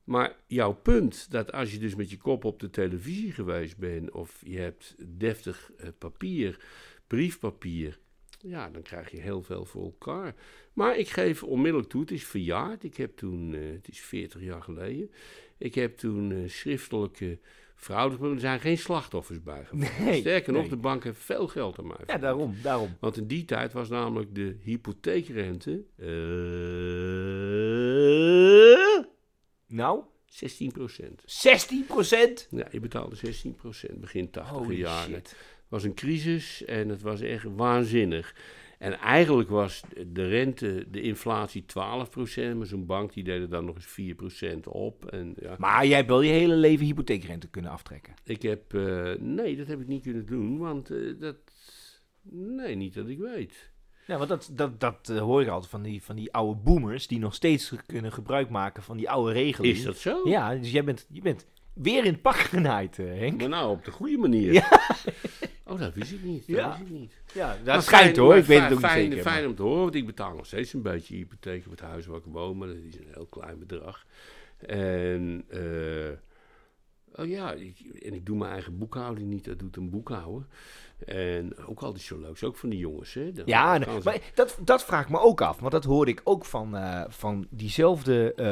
Maar jouw punt, dat als je dus met je kop op de televisie geweest bent... of je hebt deftig papier, briefpapier... ja, dan krijg je heel veel voor elkaar. Maar ik geef onmiddellijk toe, het is verjaard. Ik heb toen, het is 40 jaar geleden... ik heb toen schriftelijke er zijn geen slachtoffers bijgevallen. Nee, Sterker nog, nee. de bank heeft veel geld aan mij Ja, daarom, daarom. Want in die tijd was namelijk de hypotheekrente eh Nou, 16 procent. 16 procent? Ja, je betaalde 16 procent begin 80 Holy jaren. shit. Het was een crisis en het was echt waanzinnig. En eigenlijk was de rente, de inflatie 12 procent, maar zo'n bank die deed er dan nog eens 4 procent op. En ja, Maar jij hebt wel je hele leven hypotheekrente kunnen aftrekken. ik heb, eh, nee, dat heb ik niet kunnen doen, want eh, dat, nee, niet dat ik weet. Ja, want dat, dat, dat eh, hoor ik altijd van die, van die oude boomers die nog steeds kunnen gebruik maken van die oude regeling. Is dat zo? Ja, dus jij bent, je bent weer in het pak genaaid, Henk. Maar nou, op de goede manier. Ja. Oh, dat wist ik niet. Dat Ja. wist ik niet. Ja, dat Maar schijnt fijn- hoor, ik weet fijn- het ook niet fijn, zeker. Fijn om te horen, want ik betaal nog steeds een beetje hypotheek op het huis waar ik woon, maar dat is een heel klein bedrag. En, eh, oh ja, ik, en ik doe mijn eigen boekhouding niet, dat doet een boekhouder. En ook altijd zo leuk, is ook van die jongens, hè. Dan Ja, ze- maar dat, dat vraag ik me ook af. Want dat hoorde ik ook van, eh, van diezelfde eh,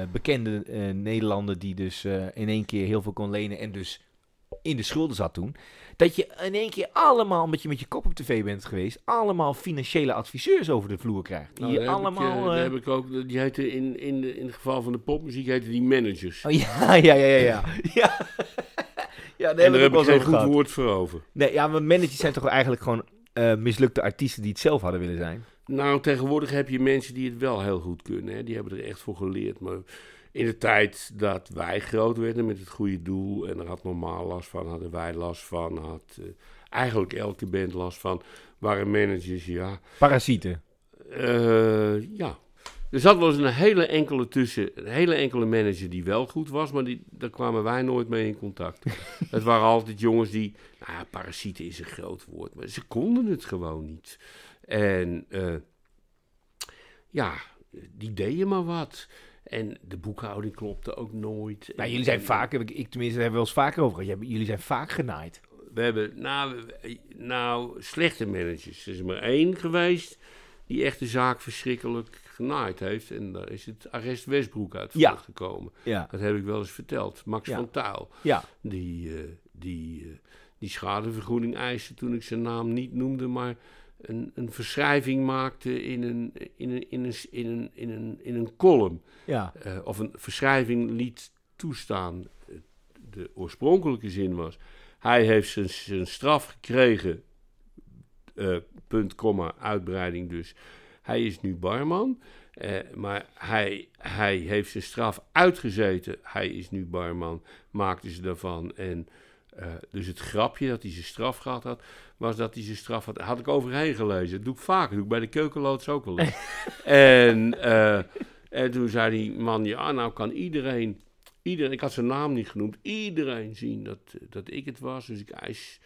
eh, bekende eh, Nederlander die dus eh, in één keer heel veel kon lenen en dus in de schulden zat toen. Dat je in één keer allemaal, omdat je met je kop op tv bent geweest, allemaal financiële adviseurs over de vloer krijgt. Die Nou, daar heb ik, allemaal... eh, daar eh, heb ik ook, die heette in, in, de, in het geval van de popmuziek, heette die managers. Oh ja, ja, ja, ja. Ja, ja. ja daar en daar heb ik het geen goed gehad. woord voor over. Nee, ja, maar managers zijn toch eigenlijk gewoon eh, mislukte artiesten die het zelf hadden willen zijn. Nou, tegenwoordig heb je mensen die het wel heel goed kunnen. Hè? Die hebben er echt voor geleerd. Maar in de tijd dat wij groot werden met het goede doel... en er had normaal last van, hadden wij last van... had eh, eigenlijk elke band last van... waren managers, ja... Parasieten. eh, ja. Er zat wel eens een hele enkele tussen, een hele enkele manager die wel goed was, maar die, daar kwamen wij nooit mee in contact. het waren altijd jongens die, nou ja, parasieten is een groot woord, maar ze konden het gewoon niet. En eh, ja, die deden maar wat. En de boekhouding klopte ook nooit. Nou, jullie zijn vaak, heb ik, ik tenminste, daar hebben we wel eens vaker over gehad. Jullie zijn vaak genaaid. We hebben, nou, we- nou, slechte managers. Er is maar één geweest die echt de zaak verschrikkelijk genaaid heeft. En daar is het arrest Westbroek uit Ja. voortgekomen. Ja, Dat heb ik wel eens verteld. Max Ja. van Tuil, ja. die, eh, die, eh, die schadevergoeding eiste toen ik zijn naam niet noemde, maar een, een verschrijving maakte in een, in een, in een, in een, in een, in een column. ja. Eh, of een verschrijving liet toestaan. Eh, De oorspronkelijke zin was: hij heeft zijn, zijn straf gekregen. eh, punt, komma, uitbreiding dus. Hij is nu barman. maar hij, hij heeft zijn straf uitgezeten. Hij is nu barman. Maakten ze daarvan. En eh, dus het grapje dat hij zijn straf gehad had, was dat hij zijn straf had. Had ik overheen gelezen. Dat doe ik vaak. Dat doe ik bij de keukenloods ook wel eens. en, eh, en toen zei die man: Ja, nou kan iedereen. Iedereen, ik had zijn naam niet genoemd. Iedereen zien dat, dat ik het was. Dus ik eis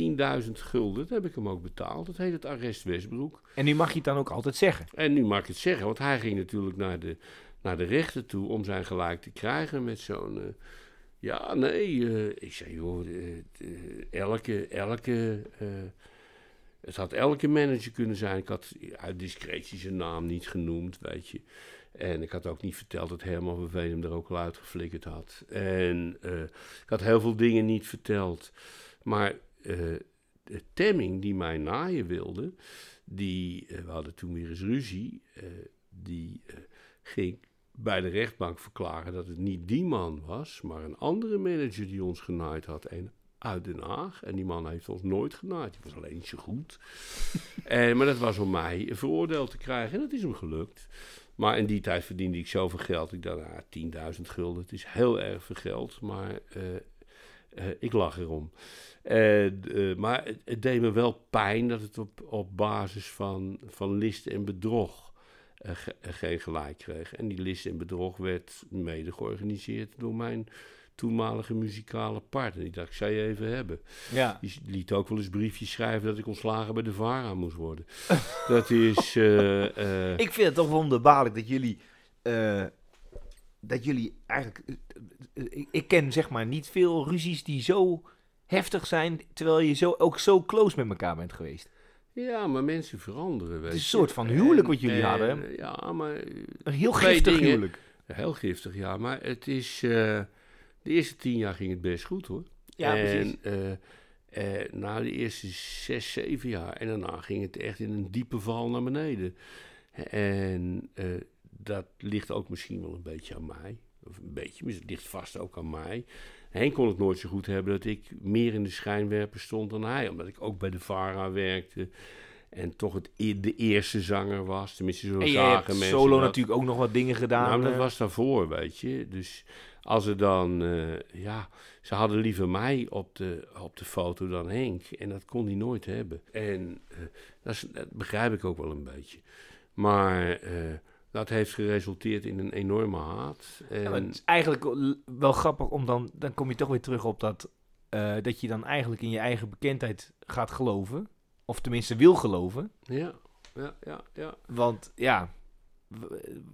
10.000 gulden. Dat heb ik hem ook betaald. Dat heet het arrest Westbroek. En nu mag je het dan ook altijd zeggen. En nu mag ik het zeggen, want hij ging natuurlijk naar de, naar de rechter toe om zijn gelijk te krijgen met zo'n. eh, ja, nee. eh, ik zei, joh, eh, eh, elke, elke, het had elke manager kunnen zijn. Ik had uit discretie zijn naam niet genoemd, weet je. En ik had ook niet verteld dat Herman van Veen hem er ook al uitgeflikkerd had. En ik had heel veel dingen niet verteld. Maar de Temming die mij naaien wilde, die, we hadden toen weer eens ruzie, die ging bij de rechtbank verklaren dat het niet die man was, maar een andere manager die ons genaaid had. En uit Den Haag. En die man heeft ons nooit genaaid. Die was alleen zo goed. en, maar dat was om mij veroordeeld te krijgen. En dat is hem gelukt. Maar in die tijd verdiende ik zoveel geld. Ik dacht, ah, 10.000 gulden. Het is heel erg veel geld. Maar eh, eh, ik lach erom. Eh, maar het, het deed me wel pijn dat het op, op basis van, van list en bedrog geen gelijk kreeg. En die list en bedrog werd mede georganiseerd door mijn toenmalige muzikale partner. Die dacht, ik zou je even hebben. Ja. Die liet ook wel eens briefjes schrijven dat ik ontslagen bij de VARA moest worden. dat is... eh, eh, Ik vind het toch wonderbaarlijk dat jullie. eh, dat jullie eigenlijk. ik ken zeg maar niet veel ruzies die zo heftig zijn. terwijl je zo, ook zo close met elkaar bent geweest. Ja, maar mensen veranderen, weet Het is een soort van huwelijk wat jullie En- hadden. en, hè? Ja, maar Een heel giftig dingen. huwelijk. Heel giftig, ja. Maar het is... eh, de eerste tien jaar ging het best goed, hoor. Ja, en, precies. eh, eh, na de eerste zes, zeven jaar. En daarna ging het echt in een diepe val naar beneden. En eh, dat ligt ook misschien wel een beetje aan mij. Of een beetje, maar het ligt vast ook aan mij. Henk kon het nooit zo goed hebben dat ik meer in de schijnwerper stond dan hij. Omdat ik ook bij de VARA werkte. En toch het, e- de eerste zanger was. Tenminste, zo En je zagen hebt mensen solo dat. natuurlijk ook nog wat dingen gedaan. Nou, dat eh. was daarvoor, weet je. Dus als er dan, eh, ja, ze hadden liever mij op de, op de foto dan Henk. En dat kon hij nooit hebben. En eh, dat, is, dat begrijp ik ook wel een beetje. Maar dat heeft geresulteerd in een enorme haat. En, Ja, het is eigenlijk wel- grappig om dan, dan kom je toch weer terug op dat, eh, dat je dan eigenlijk in je eigen bekendheid gaat geloven. Of tenminste wil geloven. ja, ja, ja, ja. Want ja,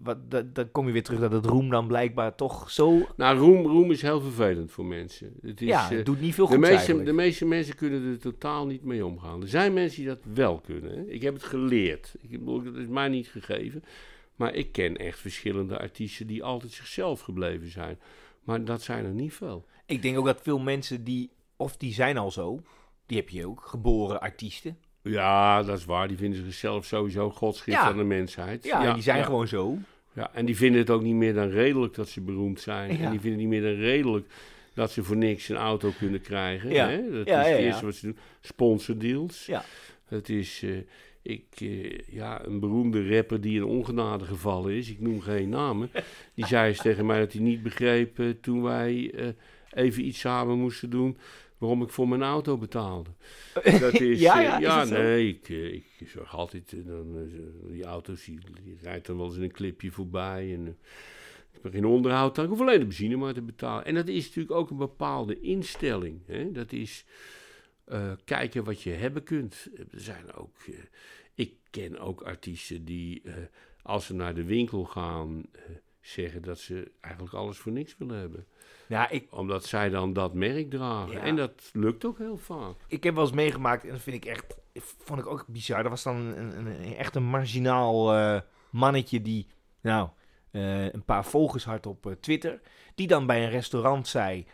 wat, dat, dan kom je weer terug dat het roem dan blijkbaar toch zo... Nou, roem, roem is heel vervelend voor mensen. Het is, ja, eh, het doet niet veel de, goed meeste, eigenlijk. de meeste mensen kunnen er totaal niet mee omgaan. Er zijn mensen die dat wel kunnen. Hè. Ik heb het geleerd. Ik dat is mij niet gegeven. Maar ik ken echt verschillende artiesten die altijd zichzelf gebleven zijn. Maar dat zijn er niet veel. Ik denk ook dat veel mensen die, of die zijn al zo, die heb je ook, geboren artiesten. Ja, dat is waar. Die vinden zichzelf sowieso godsgift Ja. aan de mensheid. Ja, en die zijn ja. gewoon zo. Ja, en die vinden het ook niet meer dan redelijk dat ze beroemd zijn. Ja. En die vinden niet meer dan redelijk dat ze voor niks een auto kunnen krijgen. Ja. Hè? Dat Ja, is ja, het ja. eerste wat ze doen. Sponsordeals. Ja. Het is eh, ik, eh, ja, een beroemde rapper die in ongenade gevallen is. Ik noem geen namen. Die zei eens tegen mij dat hij niet begreep eh, toen wij eh, even iets samen moesten doen. Waarom ik voor mijn auto betaalde. Dat is, Ja, is nee, ik, ik zorg altijd, dan, die auto's, die, die rijdt dan wel eens in een clipje voorbij. En, ik heb geen onderhoud, dan ik hoef alleen de benzine maar te betalen. En dat is natuurlijk ook een bepaalde instelling. Hè? Dat is kijken wat je hebben kunt. Er zijn ook, ken ook artiesten die, eh, als ze naar de winkel gaan, eh, zeggen dat ze eigenlijk alles voor niks willen hebben. Ja, ik, Omdat zij dan dat merk dragen. Ja. En dat lukt ook heel vaak. ik heb wel eens meegemaakt, en dat vind ik echt, vond ik ook bizar. Dat was dan een, een, een- echt een marginaal eh, mannetje die, nou, een paar volgers had op Twitter. Die dan bij een restaurant zei,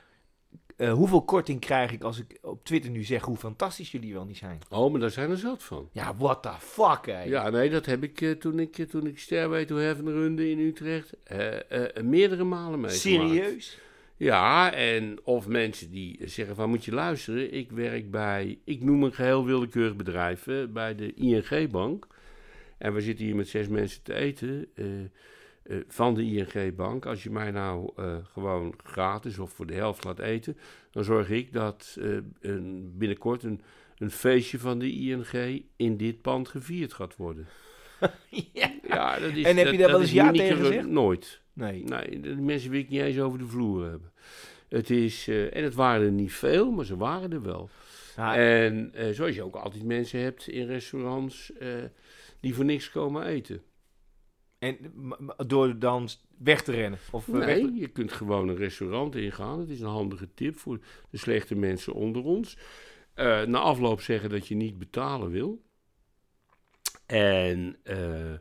eh, hoeveel korting krijg ik als ik op Twitter nu zeg hoe fantastisch jullie wel niet zijn? Oh, maar daar zijn er zat van. Ja, what the fuck, hè? Ja, nee, dat heb ik eh, toen ik, eh, toen ik Stairway to Heaven runde in Utrecht meerdere malen meegemaakt. Serieus? Ja, en of mensen die zeggen van moet je luisteren, ik werk bij, ik noem een geheel willekeurig bedrijf, bij de ING-bank. En we zitten hier met zes mensen te eten eh, van de ING-bank. Als je mij nou eh, gewoon gratis of voor de helft laat eten, dan zorg ik dat eh, een, binnenkort een, een feestje van de ING in dit pand gevierd gaat worden. ja. Ja, dat is, En heb je daar wel is eens ja tegen gezegd? Nooit. Nee. Nee, de mensen wil ik niet eens over de vloer hebben. Het is, en het waren er niet veel, maar ze waren er wel. Ja, En zoals je ook altijd mensen hebt in restaurants die voor niks komen eten. En door dan weg te rennen? Of, eh, weg Nee, je kunt gewoon een restaurant ingaan. Het is een handige tip voor de slechte mensen onder ons. eh, na afloop zeggen dat je niet betalen wil. En eh,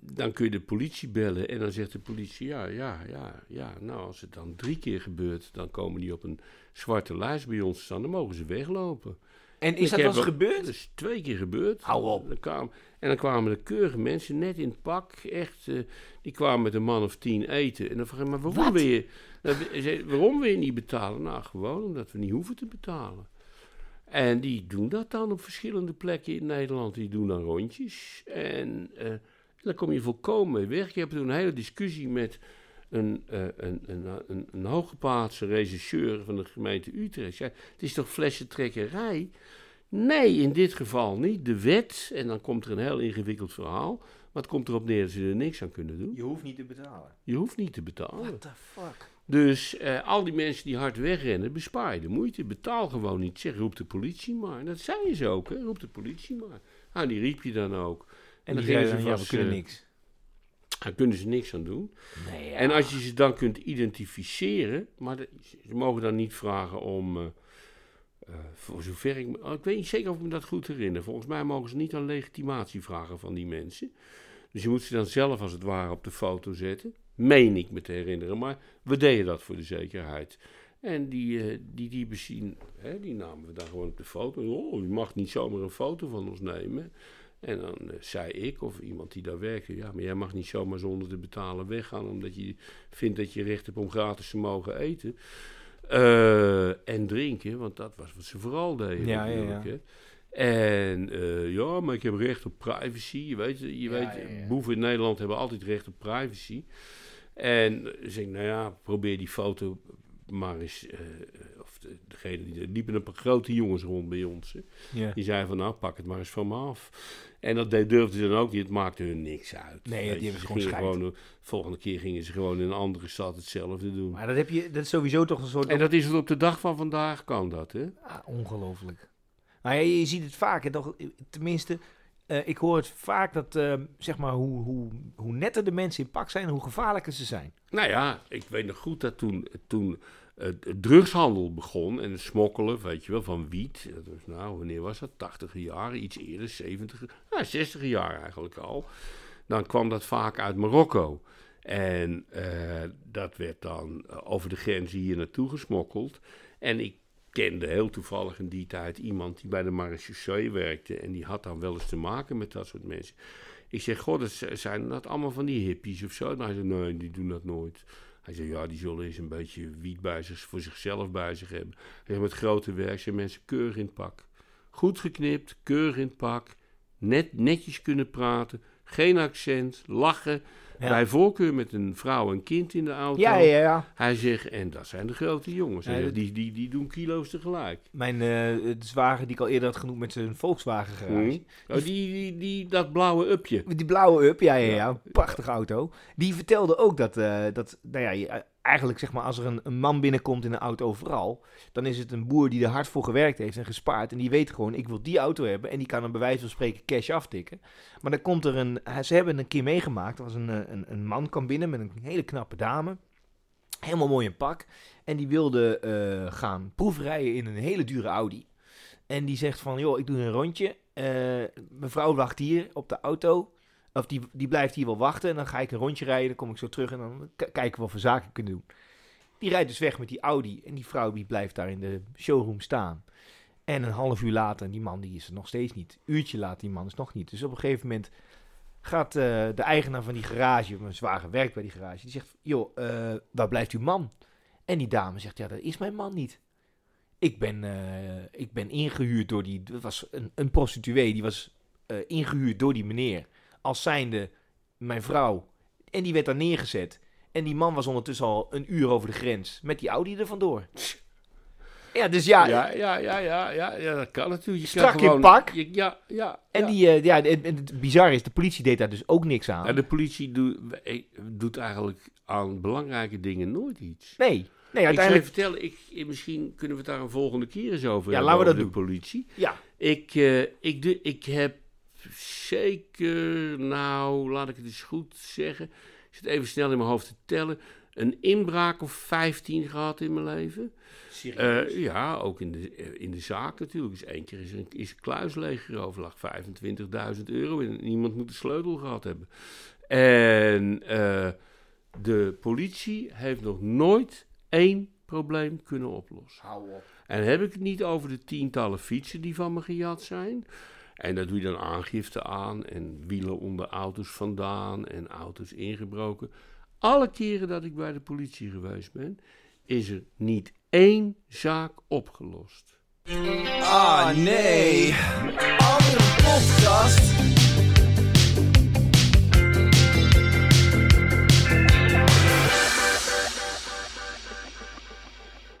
dan kun je de politie bellen en dan zegt de politie, ja, ja, ja, ja. Nou, als het dan drie keer gebeurt, dan komen die op een zwarte lijst bij ons staan. Dan mogen ze weglopen. En is dat wel eens gebeurd? Dat is twee keer gebeurd. Hou op. Dan en dan kwamen de keurige mensen net in het pak. Echt, eh, die kwamen met een man of tien eten. En dan vraag ik, maar waarom Wat? wil je, dan waarom wil je niet betalen? Nou, gewoon omdat we niet hoeven te betalen. En die doen dat dan op verschillende plekken in Nederland. Die doen dan rondjes. En eh, daar kom je volkomen mee weg. Ik heb toen een hele discussie met een, eh, een, een, een, een hooggeplaatste regisseur van de gemeente Utrecht. Zei, het is toch flessentrekkerij? Nee, in dit geval niet. De wet, en dan komt er een heel ingewikkeld verhaal. Maar het komt erop neer dat ze er niks aan kunnen doen. Je hoeft niet te betalen. Je hoeft niet te betalen. What the fuck? Dus eh, al die mensen die hard wegrennen, bespaar je de moeite. Betaal gewoon niet. Zeg, roep de politie maar. Dat zei ze ook, hè. Roep de politie maar. Nou, die riep je dan ook. En dan die zeiden ze dan, ja, we kunnen eh, niks. Daar kunnen ze niks aan doen. Nee, ja. En als je ze dan kunt identificeren, maar de- ze mogen dan niet vragen om, eh, eh, voor zover ik, me- oh, ik weet niet zeker of ik me dat goed herinner. Volgens mij mogen ze niet aan legitimatie vragen van die mensen. Dus je moet ze dan zelf als het ware op de foto zetten. Meen ik me te herinneren, maar we deden dat voor de zekerheid. En die, eh, die, die bezien, hè, die namen we dan gewoon op de foto. Oh, je mag niet zomaar een foto van ons nemen. En dan eh, zei ik of iemand die daar werkte, ja, maar jij mag niet zomaar zonder te betalen weggaan, omdat je vindt dat je recht hebt om gratis te mogen eten. Eh, en drinken, want dat was wat ze vooral deden. Ja, ja. En eh, ja, maar ik heb recht op privacy. Je weet, je Ja, weet ja, ja. boeven in Nederland hebben altijd recht op privacy. En zeg ik, nou ja, probeer die foto maar eens. Eh, de, degene die liepen een paar grote jongens rond bij ons. Hè. Die zei van, nou, pak het maar eens van me af. En dat deed- durfden ze dan ook niet. Het maakte hun niks uit. Nee, die hebben gewoon gewoon, eh, Volgende keer gingen ze gewoon in een andere stad hetzelfde doen. Maar dat, heb je, dat is sowieso toch een soort... En dat is het op de dag van vandaag, kan dat, hè? Ah, ongelooflijk. Maar ja, je ziet het vaak, hè, toch, tenminste, eh, ik hoor het vaak dat, eh, zeg maar, hoe, hoe, hoe netter de mensen in pak zijn, hoe gevaarlijker ze zijn. Nou ja, ik weet nog goed dat toen, toen drugshandel begon en het smokkelen, weet je wel, van wiet. Was, nou, wanneer was dat? 80 jaar, iets eerder, 70, nou, 60 jaar eigenlijk al. Dan kwam dat vaak uit Marokko. En eh, dat werd dan eh, over de grens hier naartoe gesmokkeld. En ik kende heel toevallig in die tijd iemand die bij de marechaussee werkte. En die had dan wel eens te maken met dat soort mensen. Ik zeg, god, zijn dat allemaal van die hippies of zo? Nou, hij zei, nee, die doen dat nooit. Hij zei, ja, die zullen eens een beetje wiet bij zich, voor zichzelf bij zich hebben. Hij met grote werk zijn mensen keurig in het pak. Goed geknipt, keurig in het pak. Net, netjes kunnen praten. Geen accent, lachen. Ja. Bij voorkeur met een vrouw en kind in de auto. Ja, ja, ja. Hij zegt, en dat zijn de grote jongens. Hij Ja, zegt, dat- die, die, die doen kilo's tegelijk. Mijn de zwager die ik al eerder had genoemd met zijn Volkswagen garage. Oh, die, die, die, dat blauwe upje. Die blauwe up, ja, ja, ja. Een prachtige auto. Die vertelde ook dat, eh, dat nou ja, eigenlijk zeg maar als er een, een man binnenkomt in een auto overal, dan is het een boer die er hard voor gewerkt heeft en gespaard. En die weet gewoon, ik wil die auto hebben. En die kan er bij wijze van spreken cash aftikken. Maar dan komt er een, hij- ze hebben een keer meegemaakt, er was een, eh, een, een man kwam binnen met een hele knappe dame. Helemaal mooi in pak. En die wilde eh, gaan proefrijden in een hele dure Audi. En die zegt van, joh, ik doe een rondje. Eh, mevrouw wacht hier op de auto. Of die, die blijft hier wel wachten. En dan ga ik een rondje rijden. Dan kom ik zo terug en dan kijken we wat voor zaken we kunnen doen. Die rijdt dus weg met die Audi. En die vrouw die blijft daar in de showroom staan. En een half uur later, die man die is er nog steeds niet. Uurtje later, die man is nog niet. Dus op een gegeven moment gaat eh, de eigenaar van die garage, mijn zwager werkt bij die garage, die zegt, joh, eh, waar blijft uw man? En die dame zegt, ja, dat is mijn man niet. Ik ben, eh, ik ben ingehuurd door die, dat was een, een prostituee, die was eh, ingehuurd door die meneer, als zijnde mijn vrouw. En die werd daar neergezet. En die man was ondertussen al een uur over de grens, met die Audi er vandoor. Ja, dus ja, Ja, ja, ja, ja, ja, ja, dat kan natuurlijk. Je Strak kan in gewoon, pak. je- ja, ja. En ja. die, eh, ja, en, en het bizar is, de politie deed daar dus ook niks aan. Ja, de politie doet, doet eigenlijk aan belangrijke dingen nooit iets. Nee, nee, Ik zou je uiteindelijk... vertellen, ik, misschien kunnen we het daar een volgende keer eens over Ja, hebben. laten we dat de politie. Ja, Ik, eh, ik, ik heb zeker, nou, laat ik het eens goed zeggen. Ik zit even snel in mijn hoofd te tellen. een inbraak of 15 gehad in mijn leven. Serieus? Eh, ja, ook in de, eh, in de zaak natuurlijk. Dus één keer is een, is een kluis leeggeroofd, lag 25.000 euro in. En Niemand moet de sleutel gehad hebben. En eh, de politie heeft nog nooit één probleem kunnen oplossen. Hou op. En heb ik het niet over de tientallen fietsen die van me gejat zijn. En daar doe je dan aangifte aan en wielen onder auto's vandaan en auto's ingebroken. Alle keren dat ik bij de politie geweest ben, is er niet één zaak opgelost. Ah nee, andere podcast.